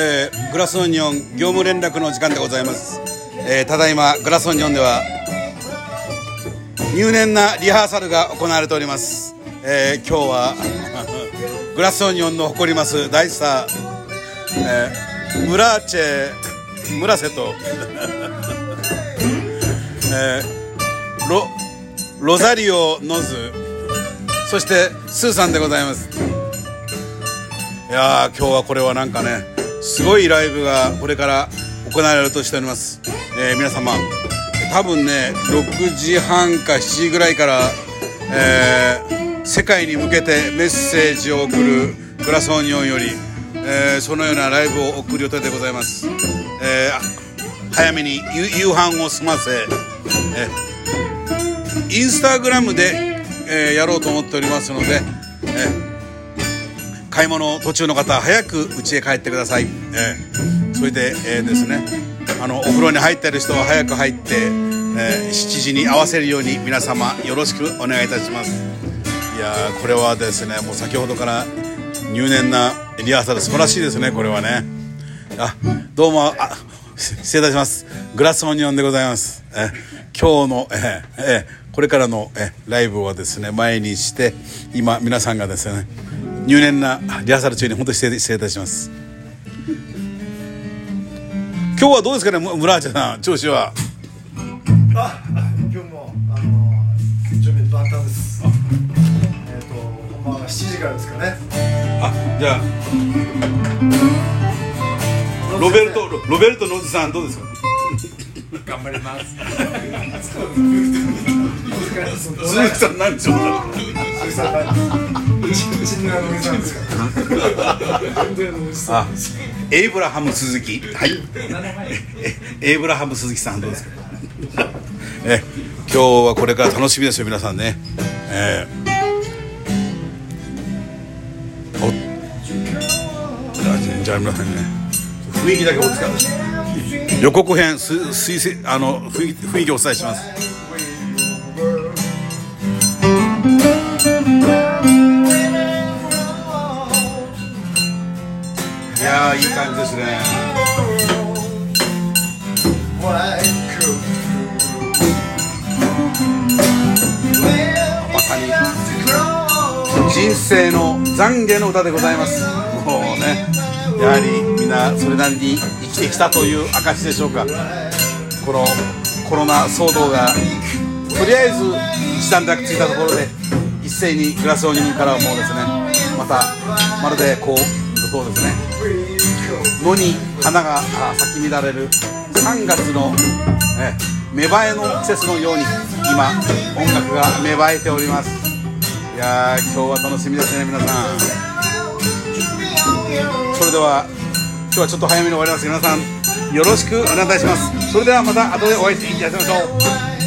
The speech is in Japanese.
えー、グラスオニオン業務連絡の時間でございます、えー、ただいまグラスオニオンでは入念なリハーサルが行われております、えー、今日はグラスオニオンの誇ります大スター、えー、ムラーチェ村瀬と、えー、ロロザリオノズそしてスーさんでございます。いや今日はこれはなんかねすごいライブがこれから行われるとしております、えー、皆様多分ね6時半か7時ぐらいから、えー、世界に向けてメッセージを送るグラスオニオンより、えー、そのようなライブを送る予定でございます、えー、早めに夕飯を済ませ、えー、インスタグラムで、えー、やろうと思っておりますので、買い物途中の方早く家へ帰ってください、えー、それで、えー、ですね。あのお風呂に入ってる人は早く入って、えー、7時に合わせるように皆様よろしくお願いいたします。いやこれはですねもう先ほどから入念なリハーサル素晴らしいですねこれはね。あどうもあ失礼いたします。グラスモニオンでございます、え今日の、ええこれからの、えライブはですね前にして今皆さんがですね入念なリハーサル中に本当に失礼いたします。今日はどうですかね村内さん調子は？あ今日もあの準備万端です。えっ、ー、と本番は7時からですかね。あじゃあ。ロベルトロベルトのおじさんどうですか？頑張ります。鈴木さん何でしょうあ、エイブラハム鈴木、はい。エイブラハム鈴木さんどうですか？え、今日はこれから楽しみですよ皆さんね。えー、お、じゃあ皆さんね、雰囲気だけお使い。予告編す推薦あの雰囲気雰囲気お伝えします。さに人生の懺悔の歌でございます。もうねやはりみんなそれなりに生きてきたという証でしょうか。このコロナ騒動がとりあえず一段落ついたところで一斉にグラスオニオンからもうですねまたまるでこうそうですね野に花が咲き乱れる3月の、え芽生えの季節のように今音楽が芽生えております。いや今日は楽しみですね皆さん。それでは今日はちょっと早めに終わります。皆さんよろしくお願いいたします。それではまた後でお会いしていただきましょう。